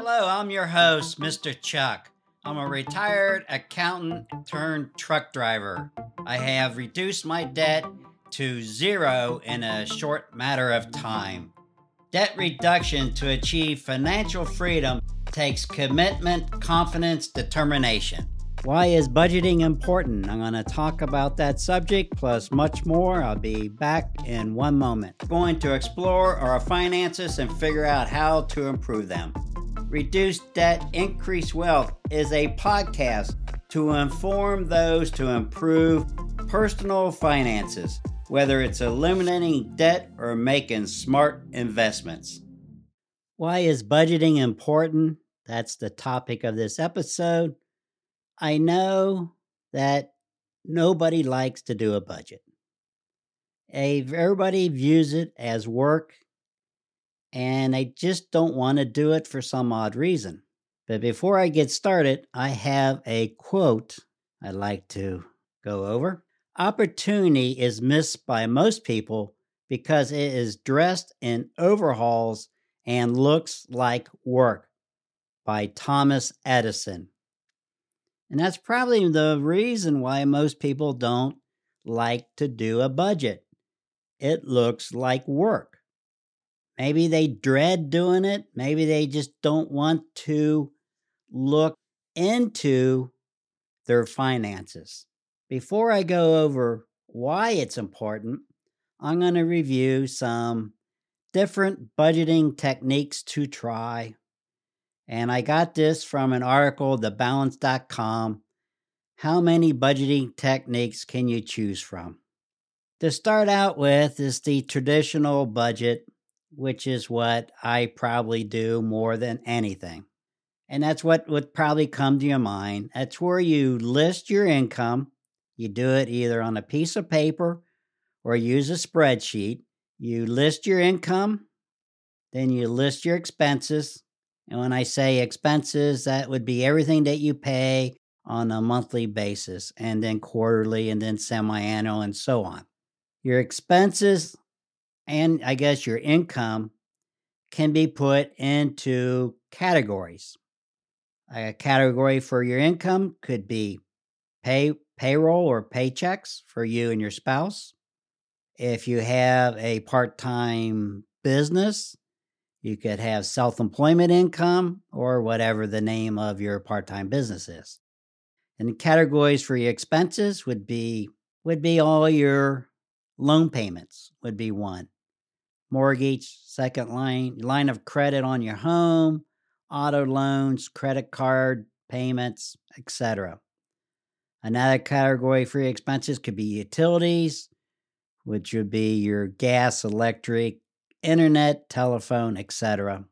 Hello, I'm your host, Mr. Chuck. I'm a retired accountant turned truck driver. I have reduced my debt to zero in a short matter of time. Debt reduction to achieve financial freedom takes commitment, confidence, determination. Why is budgeting important? I'm going to talk about that subject plus much more. I'll be back in one moment. Going to explore our finances and figure out how to improve them. Reduce Debt, Increase Wealth is a podcast to inform those to improve personal finances, whether it's eliminating debt or making smart investments. Why is budgeting important? That's the topic of this episode. I know that nobody likes to do a budget. Everybody views it as work, and I just don't want to do it for some odd reason. But before I get started, I have a quote I'd like to go over. Opportunity is missed by most people because it is dressed in overhauls and looks like work by Thomas Edison. And that's probably the reason why most people don't like to do a budget. It looks like work. Maybe they dread doing it. Maybe they just don't want to look into their finances. Before I go over why it's important, I'm going to review some different budgeting techniques to try and I got this from an article, thebalance.com. How many budgeting techniques can you choose from? To start out with is the traditional budget, which is what I probably do more than anything. And that's what would probably come to your mind. That's where you list your income. You do it either on a piece of paper or use a spreadsheet. You list your income, then you list your expenses, and when I say expenses, that would be everything that you pay on a monthly basis, and then quarterly, and then semi annual, and so on. Your expenses and I guess your income can be put into categories. A category for your income could be pay payroll or paychecks for you and your spouse. If you have a part-time business, you could have self employment income or whatever the name of your part time business is. And the categories for your expenses would be would be all your loan payments would be one. Mortgage, second line, line of credit on your home, auto loans, credit card payments, etc. Another category for expenses could be utilities, which would be your gas, electric, internet, telephone, etc.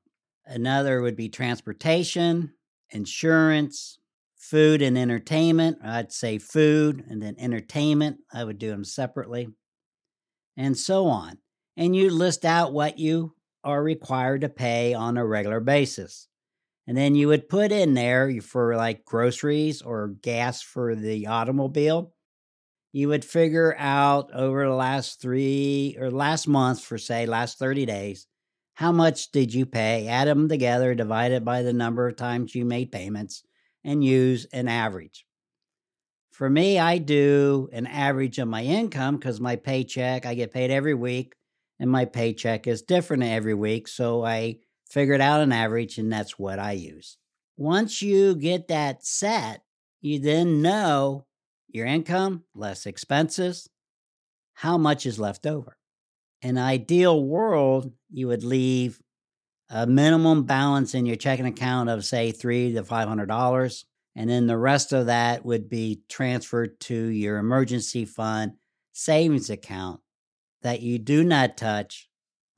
Another would be transportation, insurance, food and entertainment. I'd say food and then entertainment. I would do them separately, and so on. And you list out what you are required to pay on a regular basis. And then you would put in there for like groceries or gas for the automobile you would figure out over the last three or last month, for say, last 30 days, how much did you pay, add them together, divide it by the number of times you made payments, and use an average. For me, I do an average of my income because my paycheck, I get paid every week, and my paycheck is different every week. So I figured out an average, and that's what I use. Once you get that set, you then know your income less expenses, how much is left over? In ideal world, you would leave a minimum balance in your checking account of say three to five hundred dollars, and then the rest of that would be transferred to your emergency fund savings account that you do not touch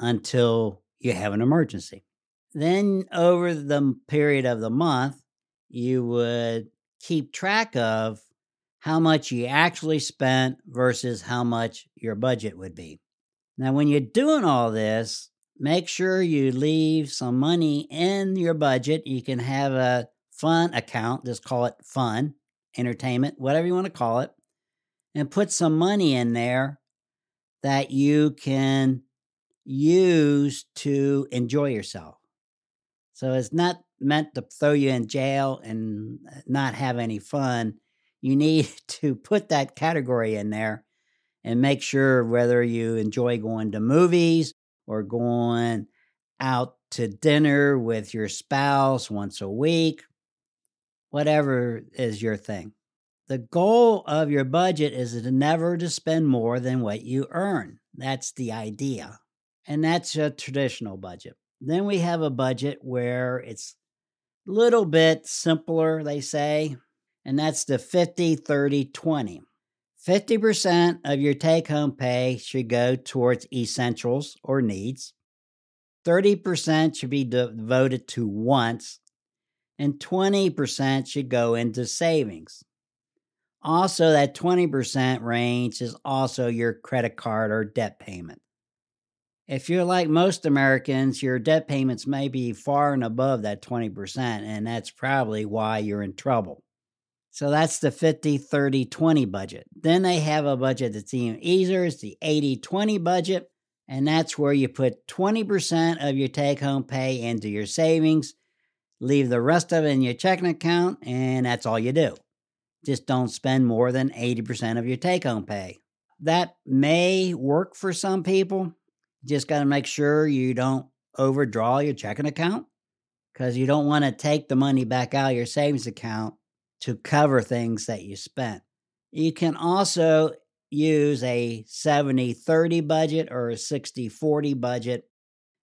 until you have an emergency. Then, over the period of the month, you would keep track of how much you actually spent versus how much your budget would be. Now, when you're doing all this, make sure you leave some money in your budget. You can have a fun account, just call it fun, entertainment, whatever you want to call it, and put some money in there that you can use to enjoy yourself. So it's not meant to throw you in jail and uh, not have any fun. You need to put that category in there and make sure whether you enjoy going to movies or going out to dinner with your spouse once a week, whatever is your thing. The goal of your budget is to never to spend more than what you earn. That's the idea. And that's a traditional budget. Then we have a budget where it's a little bit simpler, they say, and that's the 50 30 20. 50% of your take home pay should go towards essentials or needs. 30% should be devoted to wants, and 20% should go into savings. Also, that 20% range is also your credit card or debt payment. If you're like most Americans, your debt payments may be far and above that 20%, and that's probably why you're in trouble. So that's the 50, 30, 20 budget. Then they have a budget that's even easier. It's the 80, 20 budget. And that's where you put 20% of your take home pay into your savings, leave the rest of it in your checking account, and that's all you do. Just don't spend more than 80% of your take home pay. That may work for some people. Just got to make sure you don't overdraw your checking account because you don't want to take the money back out of your savings account to cover things that you spent. You can also use a 70 30 budget or a 60 40 budget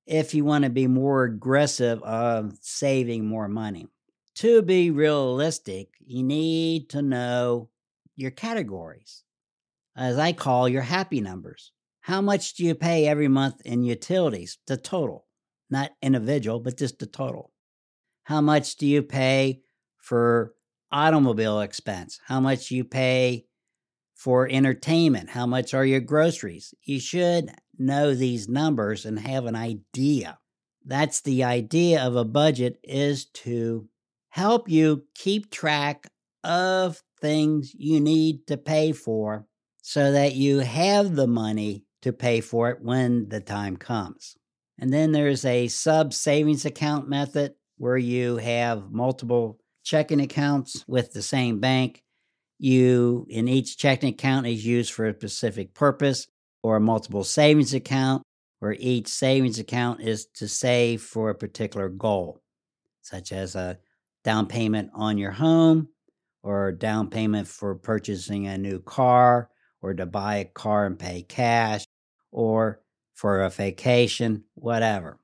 if you want to be more aggressive of saving more money. To be realistic, you need to know your categories, as I call your happy numbers. How much do you pay every month in utilities? The total, not individual, but just the total. How much do you pay for automobile expense? How much you pay for entertainment? How much are your groceries? You should know these numbers and have an idea. That's the idea of a budget is to help you keep track of things you need to pay for so that you have the money to pay for it when the time comes. And then there's a sub savings account method where you have multiple checking accounts with the same bank. You, in each checking account, is used for a specific purpose, or a multiple savings account, where each savings account is to save for a particular goal, such as a down payment on your home, or down payment for purchasing a new car, or to buy a car and pay cash, or for a vacation, whatever.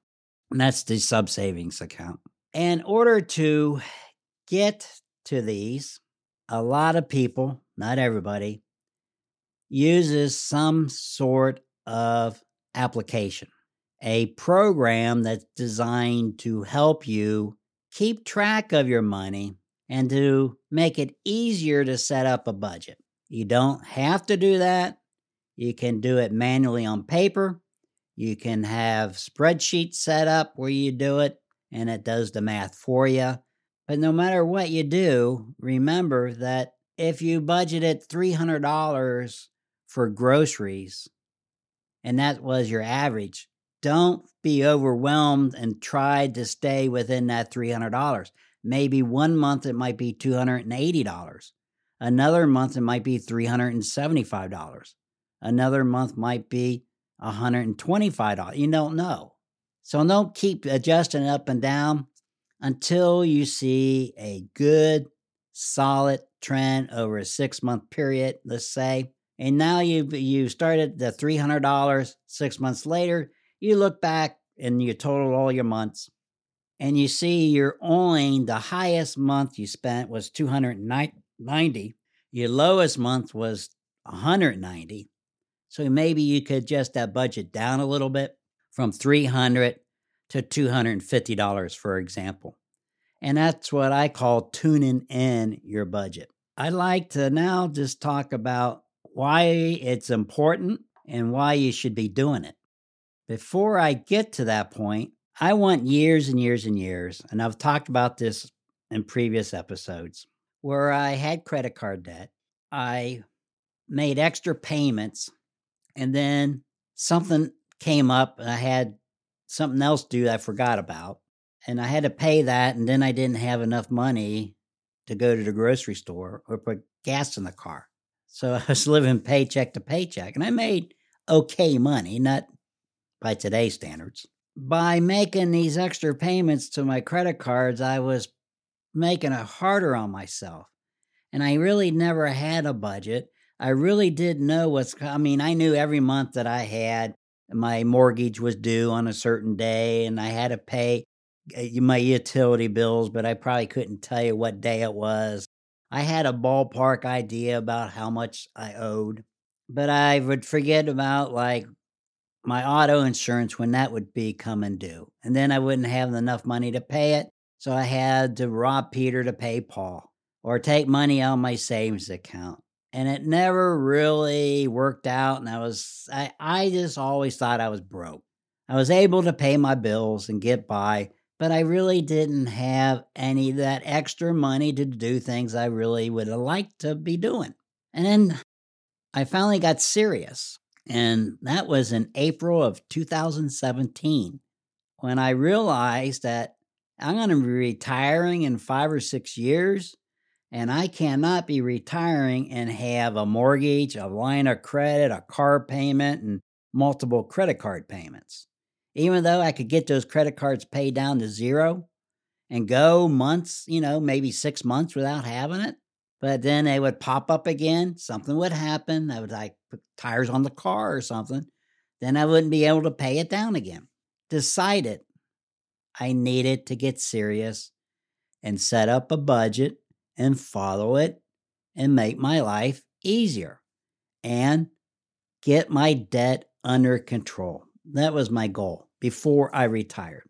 And that's the sub savings account. In order to get to these, a lot of people, not everybody, uses some sort of application, a program that's designed to help you keep track of your money and to make it easier to set up a budget. You don't have to do that. You can do it manually on paper. You can have spreadsheets set up where you do it and it does the math for you. But no matter what you do, remember that if you budgeted $300 for groceries and that was your average, don't be overwhelmed and try to stay within that $300. Maybe one month it might be $280. Another month it might be $375. Another month might be $125. You don't know. So don't keep adjusting up and down until you see a good, solid trend over a six month period, let's say. And now you've you started the $300 six months later. You look back and you total all your months and you see you're only the highest month you spent was 290 your lowest month was 190 so maybe you could adjust that budget down a little bit from 300 to $250, for example. And that's what I call tuning in your budget. I'd like to now just talk about why it's important and why you should be doing it. Before I get to that point, I want years and years and years, and I've talked about this in previous episodes, where I had credit card debt. I made extra payments, and then something came up, and I had something else due I forgot about. And I had to pay that. And then I didn't have enough money to go to the grocery store or put gas in the car. So I was living paycheck to paycheck. And I made okay money, not by today's standards. By making these extra payments to my credit cards, I was making it harder on myself. And I really never had a budget. I really didn't know what's I mean, I knew every month that I had my mortgage was due on a certain day and I had to pay uh, my utility bills, but I probably couldn't tell you what day it was. I had a ballpark idea about how much I owed, but I would forget about like my auto insurance when that would be coming due. And then I wouldn't have enough money to pay it. So I had to rob Peter to pay Paul or take money out of my savings account. And it never really worked out. And I was, I, I just always thought I was broke. I was able to pay my bills and get by, but I really didn't have any that extra money to do things I really would have liked to be doing. And then I finally got serious. And that was in April of 2017 when I realized that I'm going to be retiring in five or six years. And I cannot be retiring and have a mortgage, a line of credit, a car payment, and multiple credit card payments. Even though I could get those credit cards paid down to zero and go months, you know, maybe six months without having it, but then they would pop up again. Something would happen. I would like put tires on the car or something. Then I wouldn't be able to pay it down again. Decided I needed to get serious and set up a budget and follow it and make my life easier and get my debt under control. That was my goal before I retired.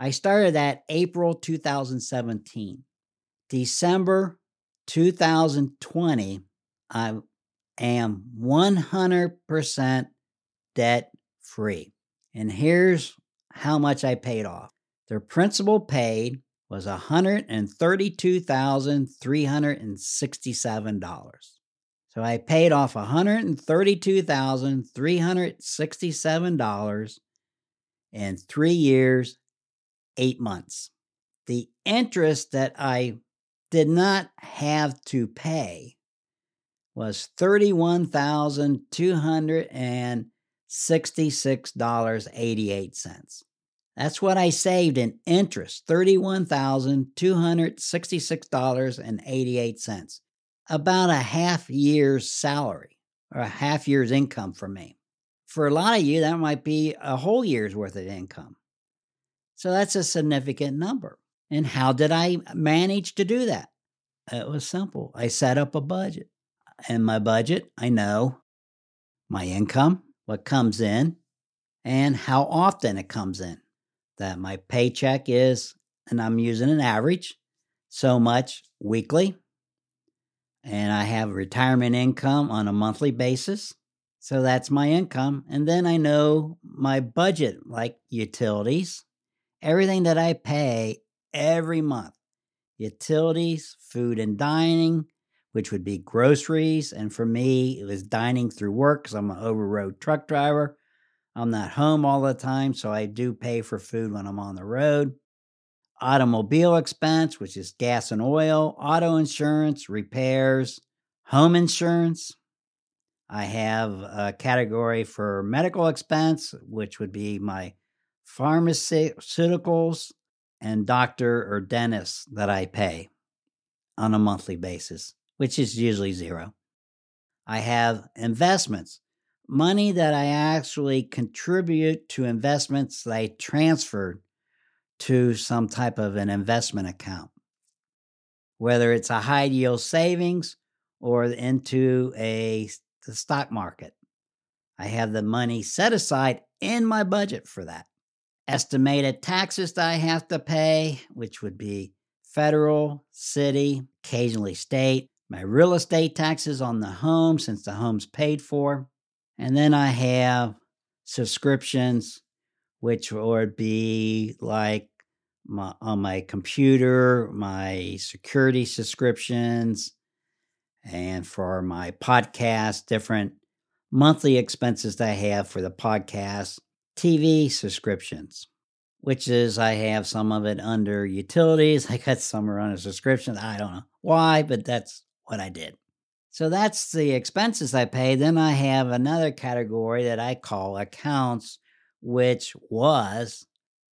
I started that April 2017. December 2020, I am 100% debt free. And here's how much I paid off. The principal paid was $132,367. So I paid off $132,367 in three years, eight months. The interest that I did not have to pay was $31,266.88. That's what I saved in interest $31,266.88. About a half year's salary or a half year's income for me. For a lot of you, that might be a whole year's worth of income. So that's a significant number. And how did I manage to do that? It was simple. I set up a budget. And my budget, I know my income, what comes in, and how often it comes in. That my paycheck is, and I'm using an average, so much weekly. And I have retirement income on a monthly basis. So that's my income. And then I know my budget, like utilities, everything that I pay every month utilities, food and dining, which would be groceries. And for me, it was dining through work because I'm an over road truck driver. I'm not home all the time, so I do pay for food when I'm on the road. Automobile expense, which is gas and oil, auto insurance, repairs, home insurance. I have a category for medical expense, which would be my pharmaceuticals, and doctor or dentist that I pay on a monthly basis, which is usually zero. I have investments, money that I actually contribute to investments that I transferred to some type of an investment account, whether it's a high yield savings or into a the stock market. I have the money set aside in my budget for that estimated taxes that I have to pay, which would be federal, city, occasionally state, my real estate taxes on the home since the home's paid for. And then I have subscriptions, which would be like my, on my computer, my security subscriptions, and for my podcast, different monthly expenses that I have for the podcast TV subscriptions. which is I have some of it under utilities. I got some are under subscription. I don't know why, but that's what I did. So that's the expenses I pay. Then I have another category that I call accounts, which was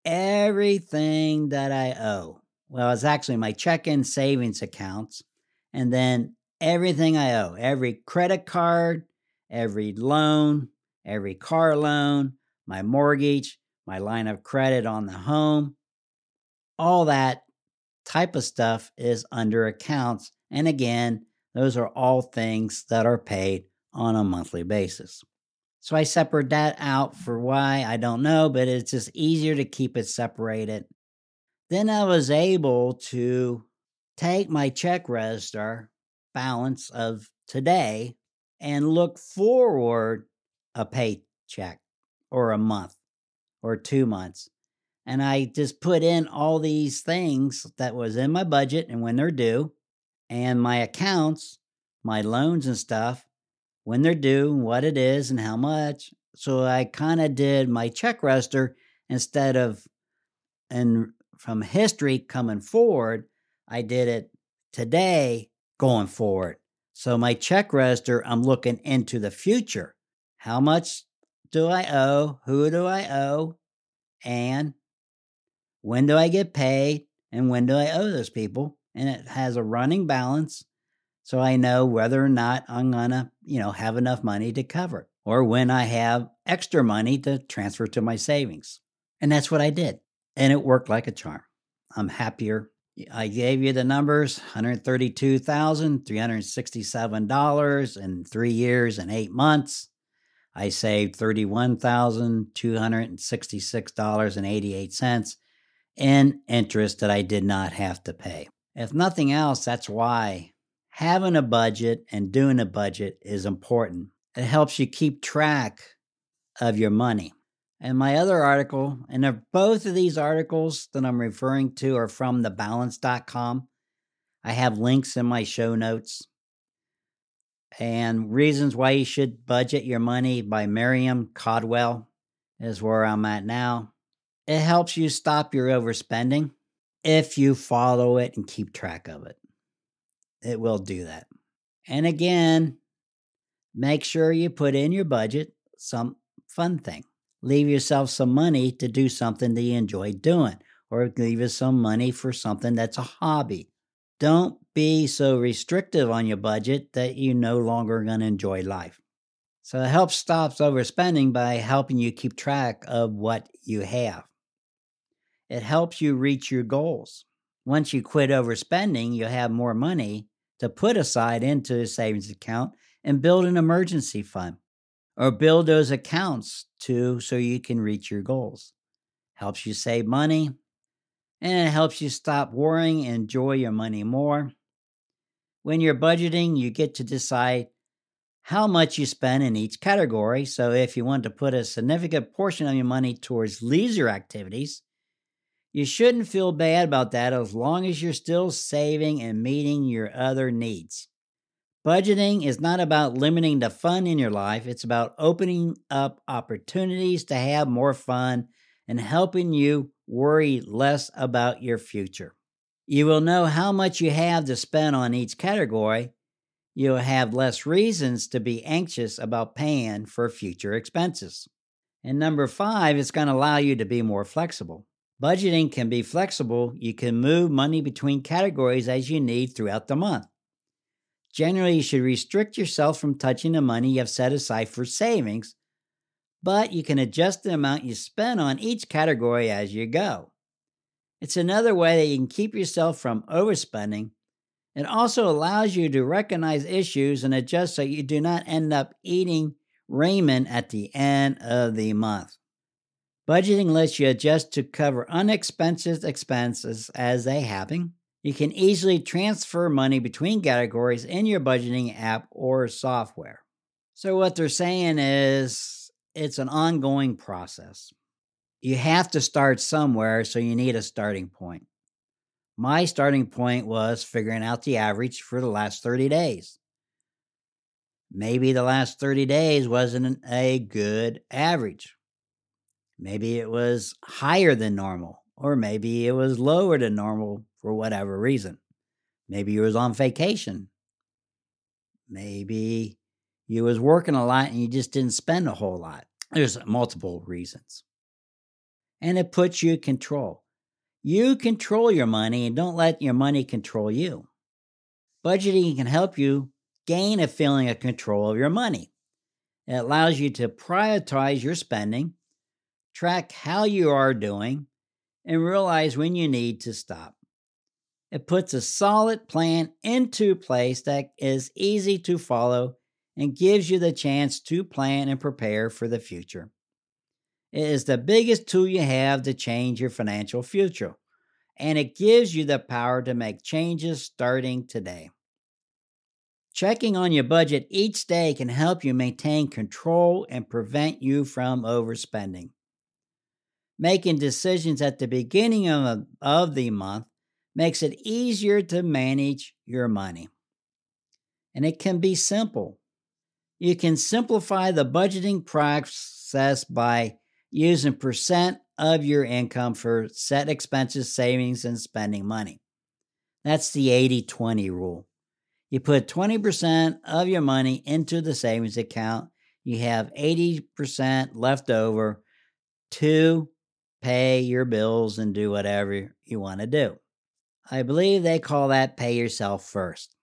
everything that I owe. Well, it's actually my check in savings accounts and then everything I owe every credit card, every loan, every car loan, my mortgage, my line of credit on the home. All that type of stuff is under accounts. And again, those are all things that are paid on a monthly basis. So I separate that out for why I don't know, but it's just easier to keep it separated. Then I was able to take my check register balance of today and look forward a paycheck or a month or two months. And I just put in all these things that was in my budget and when they're due and my accounts, my loans and stuff when they're due, what it is, and how much. So I kind of did my check register instead of and from history coming forward, I did it today going forward. So my check register, I'm looking into the future. How much do I owe? Who do I owe? And when do I get paid? And when do I owe those people? And it has a running balance so I know whether or not I'm going to, you know, have enough money to cover it or when I have extra money to transfer to my savings. And that's what I did. And it worked like a charm. I'm happier. I gave you the numbers $132,367 in three years and eight months. I saved $31,266.88 in interest that I did not have to pay. If nothing else, that's why having a budget and doing a budget is important. It helps you keep track of your money. And my other article, and both of these articles that I'm referring to are from thebalance.com. I have links in my show notes. And Reasons Why You Should Budget Your Money by Miriam Caldwell is where I'm at now. It helps you stop your overspending if you follow it and keep track of it it will do that. And again, make sure you put in your budget some fun thing. Leave yourself some money to do something that you enjoy doing, or leave you some money for something that's a hobby. Don't be so restrictive on your budget that you no longer going to enjoy life. So it helps stop overspending by helping you keep track of what you have. It helps you reach your goals. Once you quit overspending, you'll have more money to put aside into a savings account and build an emergency fund or build those accounts too so you can reach your goals. Helps you save money and it helps you stop worrying and enjoy your money more. When you're budgeting, you get to decide how much you spend in each category. So if you want to put a significant portion of your money towards leisure activities, you shouldn't feel bad about that as long as you're still saving and meeting your other needs. Budgeting is not about limiting the fun in your life, it's about opening up opportunities to have more fun and helping you worry less about your future. You will know how much you have to spend on each category. You'll have less reasons to be anxious about paying for future expenses. And number five, it's going to allow you to be more flexible. Budgeting can be flexible. You can move money between categories as you need throughout the month. Generally, you should restrict yourself from touching the money you have set aside for savings, but you can adjust the amount you spend on each category as you go. It's another way that you can keep yourself from overspending. It also allows you to recognize issues and adjust so you do not end up eating ramen at the end of the month. Budgeting lets you adjust to cover unexpected expenses as they happen. You can easily transfer money between categories in your budgeting app or software. So, what they're saying is it's an ongoing process. You have to start somewhere, so you need a starting point. My starting point was figuring out the average for the last 30 days. Maybe the last 30 days wasn't a good average. Maybe it was higher than normal, or maybe it was lower than normal for whatever reason. Maybe you was on vacation. Maybe you was working a lot and you just didn't spend a whole lot. There's multiple reasons. And it puts you in control. You control your money and don't let your money control you. Budgeting can help you gain a feeling of control of your money. It allows you to prioritize your spending, track how you are doing, and realize when you need to stop. It puts a solid plan into place that is easy to follow and gives you the chance to plan and prepare for the future. It is the biggest tool you have to change your financial future, and it gives you the power to make changes starting today. Checking on your budget each day can help you maintain control and prevent you from overspending. Making decisions at the beginning of, of the month makes it easier to manage your money. And it can be simple. You can simplify the budgeting process by using percent of your income for set expenses, savings, and spending money. That's the 80 20 rule. You put 20% of your money into the savings account. You have 80% left over to pay your bills and do whatever you want to do. I believe they call that pay yourself first.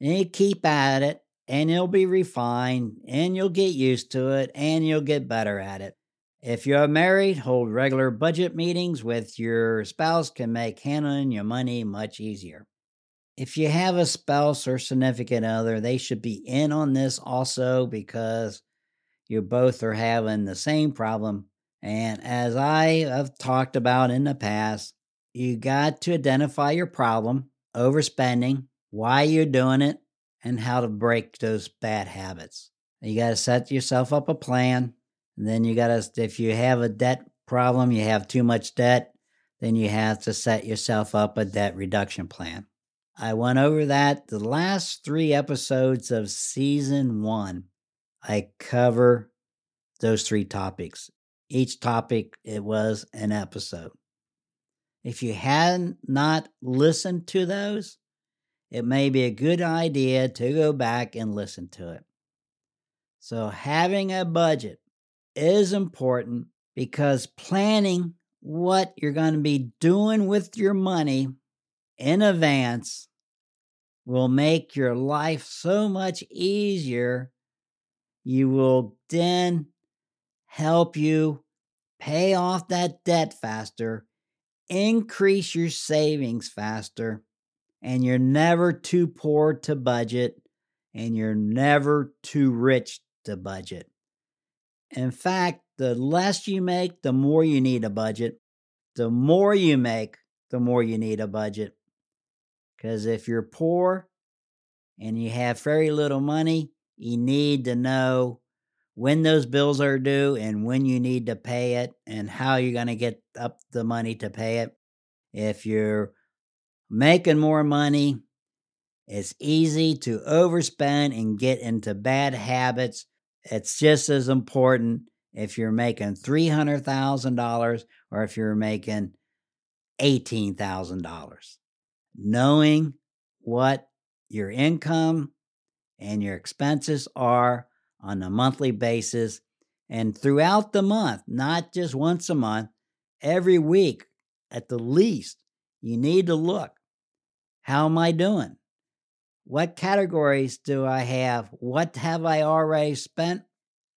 And you keep at it and you'll be refined and you'll get used to it and you'll get better at it. If you're married, hold regular budget meetings with your spouse can make handling your money much easier if you have a spouse or significant other, they should be in on this also because you both are having the same problem. And as I have talked about in the past, you got to identify your problem, overspending, why you're doing it, and how to break those bad habits. You got to set yourself up a plan. And then you got to, if you have a debt problem, you have too much debt, then you have to set yourself up a debt reduction plan. I went over that the last three episodes of season one. I cover those three topics. Each topic, it was an episode. If you had not listened to those, it may be a good idea to go back and listen to it. So, having a budget is important because planning what you're going to be doing with your money in advance will make your life so much easier. You will then help you pay off that debt faster, increase your savings faster, and you're never too poor to budget, and you're never too rich to budget. In fact, the less you make, the more you need a budget. The more you make, the more you need a budget. Because if you're poor and you have very little money, you need to know when those bills are due and when you need to pay it and how you're going to get up the money to pay it. If you're making more money, it's easy to overspend and get into bad habits. It's just as important if you're making $300,000 or if you're making $18,000 knowing what your income and your expenses are on a monthly basis and throughout the month, not just once a month, every week at the least, you need to look. How am I doing? What categories do I have? What have I already spent?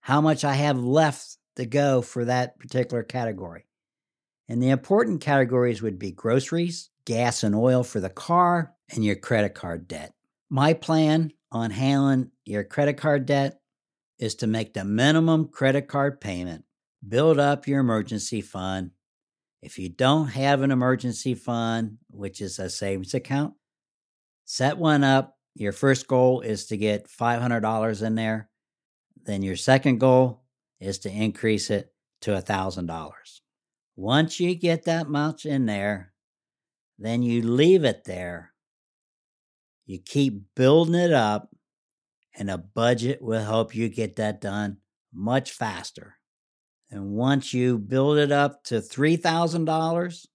How much I have left to go for that particular category? And the important categories would be groceries, gas and oil for the car, and your credit card debt. My plan on handling your credit card debt is to make the minimum credit card payment, build up your emergency fund. If you don't have an emergency fund, which is a savings account, set one up. Your first goal is to get $500 in there. Then your second goal is to increase it to $1,000. Once you get that much in there, then you leave it there. You keep building it up, and a budget will help you get that done much faster. And once you build it up to $3,000,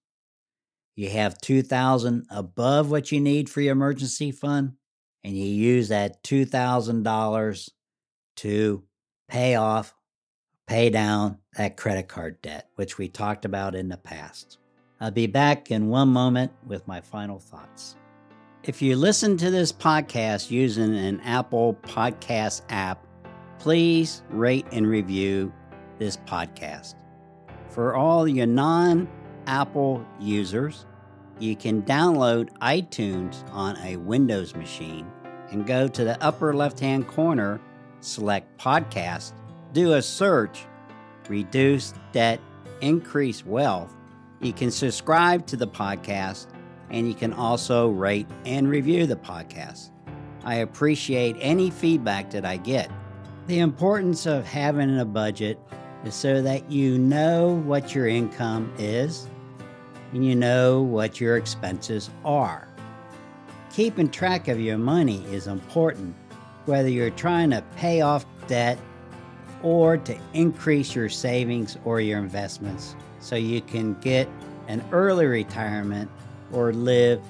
you have 2000 above what you need for your emergency fund and you use that $2,000 to pay off, pay down that credit card debt, which we talked about in the past. I'll be back in one moment with my final thoughts. If you listen to this podcast using an Apple Podcast app, please rate and review this podcast. For all your non Apple users, you can download iTunes on a Windows machine and go to the upper left hand corner, select podcast, do a search, reduce debt, increase wealth. You can subscribe to the podcast and you can also rate and review the podcast. I appreciate any feedback that I get. The importance of having a budget is so that you know what your income is and you know what your expenses are. Keeping track of your money is important, whether you're trying to pay off debt or to increase your savings or your investments so you can get an early retirement or live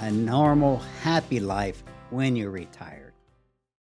a normal, happy life when you're retired.